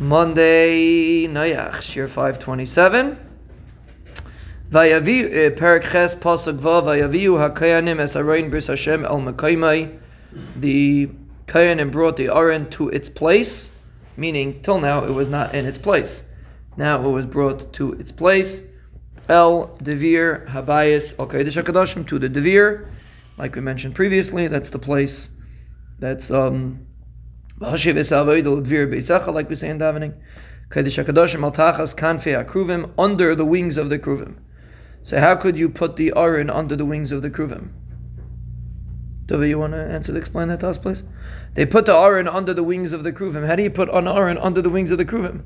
Monday, Nayach, Shiur 527. Vayavi, uh, Perek Ches, Pasuk Vayaviu HaKayanim Es Arayin Bris Hashem El. The Kayanim brought the Aron to its place, meaning till now it was not in its place. Now it was brought to its place. El Devir Habayis Al Kodesh HaKadoshim to the Devir. Like we mentioned previously, that's the place that's um like we say in davening, Kodesh Hakadoshim al kanfei akruvim under the wings of the kruvim. So how could you put the aron under the wings of the kruvim? Dovi, you want to answer? Explain that to us, please. They put the aron under the wings of the kruvim. How do you put an aron under the wings of the kruvim?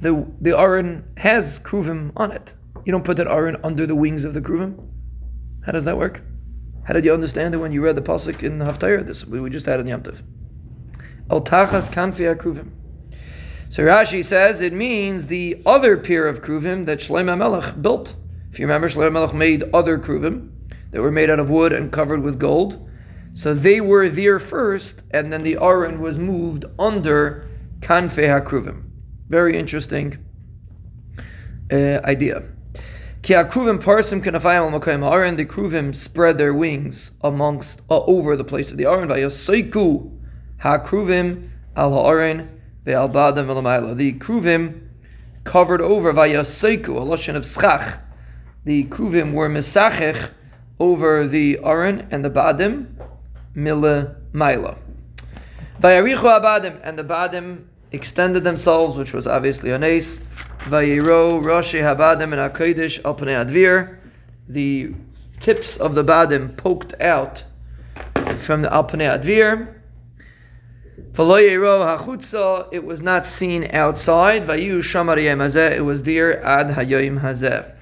The the aron has kruvim on it. You don't put that aron under the wings of the kruvim. How does that work? How did you understand it when you read the pasuk in Haftarah? This we just had in Yom Tov. Al tachas kanfi. So Rashi says it means the other pair of kruvim that Shlomo Melech built. If you remember, Shlomo Melech made other kruvim that were made out of wood and covered with gold. So they were there first, and then the aron was moved under kanfe hakruvim. Very interesting uh, idea. Ki hakruvim parsim kanafayim al makayim aron. The kruvim spread their wings amongst uh, over the place of the aron. Vayoseiku Hakruvim al ha'arin ve'al badam v'lamayla. The kruvim covered over vayaseiku, a lashon of schach. The kruvim were misachech over the aron and the badim mila maila. Vayarichu abadim and the badim extended themselves, which was obviously a nace. Vayiro roshi habadim and hakodesh al advir. The tips of the badim poked out from the alpanei advir. It was not seen outside. It was there ad hayoim hazeh.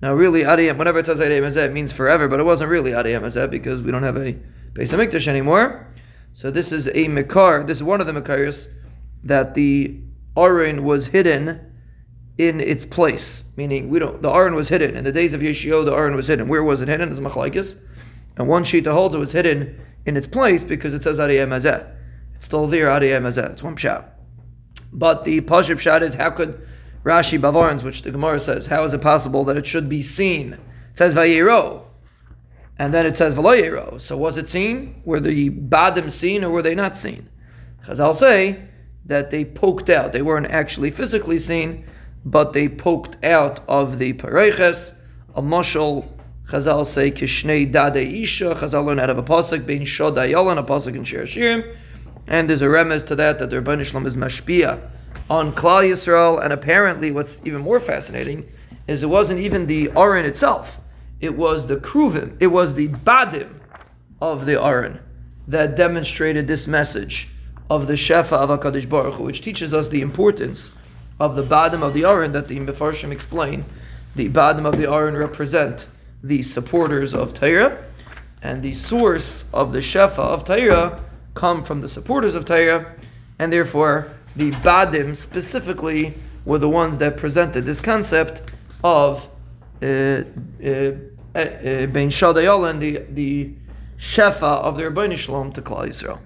Now, really, adiyam, whenever it says adiyam hazeh, it means forever, but it wasn't really adiyam hazeh because we don't have a Beis Hamikdash anymore. So this is a Mekar, this is one of the Mekars that the Aron was hidden in its place. Meaning, we don't, the Aron was hidden. In the days of Yeshio, the Aron was hidden. Where was it hidden? It's Machlaikis. And one sheet holds it was hidden in its place because it says adiyam hazeh. It's still there, Adiyah Mazeh. It's one pshat. But the Pashib pshat is how could Rashi Bavarans, which the Gemara says, how is it possible that it should be seen? It says Vayero. And then it says Valoyero. So was it seen? Were the Badim seen or were they not seen? Chazal say that they poked out. They weren't actually physically seen, but they poked out of the Pareches. A mushal, Chazal say, Kishnei Dade Isha. Chazal learn out of a pasuk, being Shodayalan, a pasuk in Shir and there's a remez to that that the Rebbeinu Shalom is mashpia on Klal Yisrael. And apparently, what's even more fascinating is it wasn't even the Aron itself; it was the Kruvim, it was the Badim of the Aron that demonstrated this message of the Shefa of Hakadosh Baruch Hu, which teaches us the importance of the Badim of the Aron that the Mefarshim explain. The Badim of the Aron represent the supporters of Torah, and the source of the Shefa of Torah come from the supporters of Torah, and therefore the Badim specifically were the ones that presented this concept of uh, uh, uh, Shadayol and the, the Shefa of the Rabbeinu Shalom to Klal Yisrael.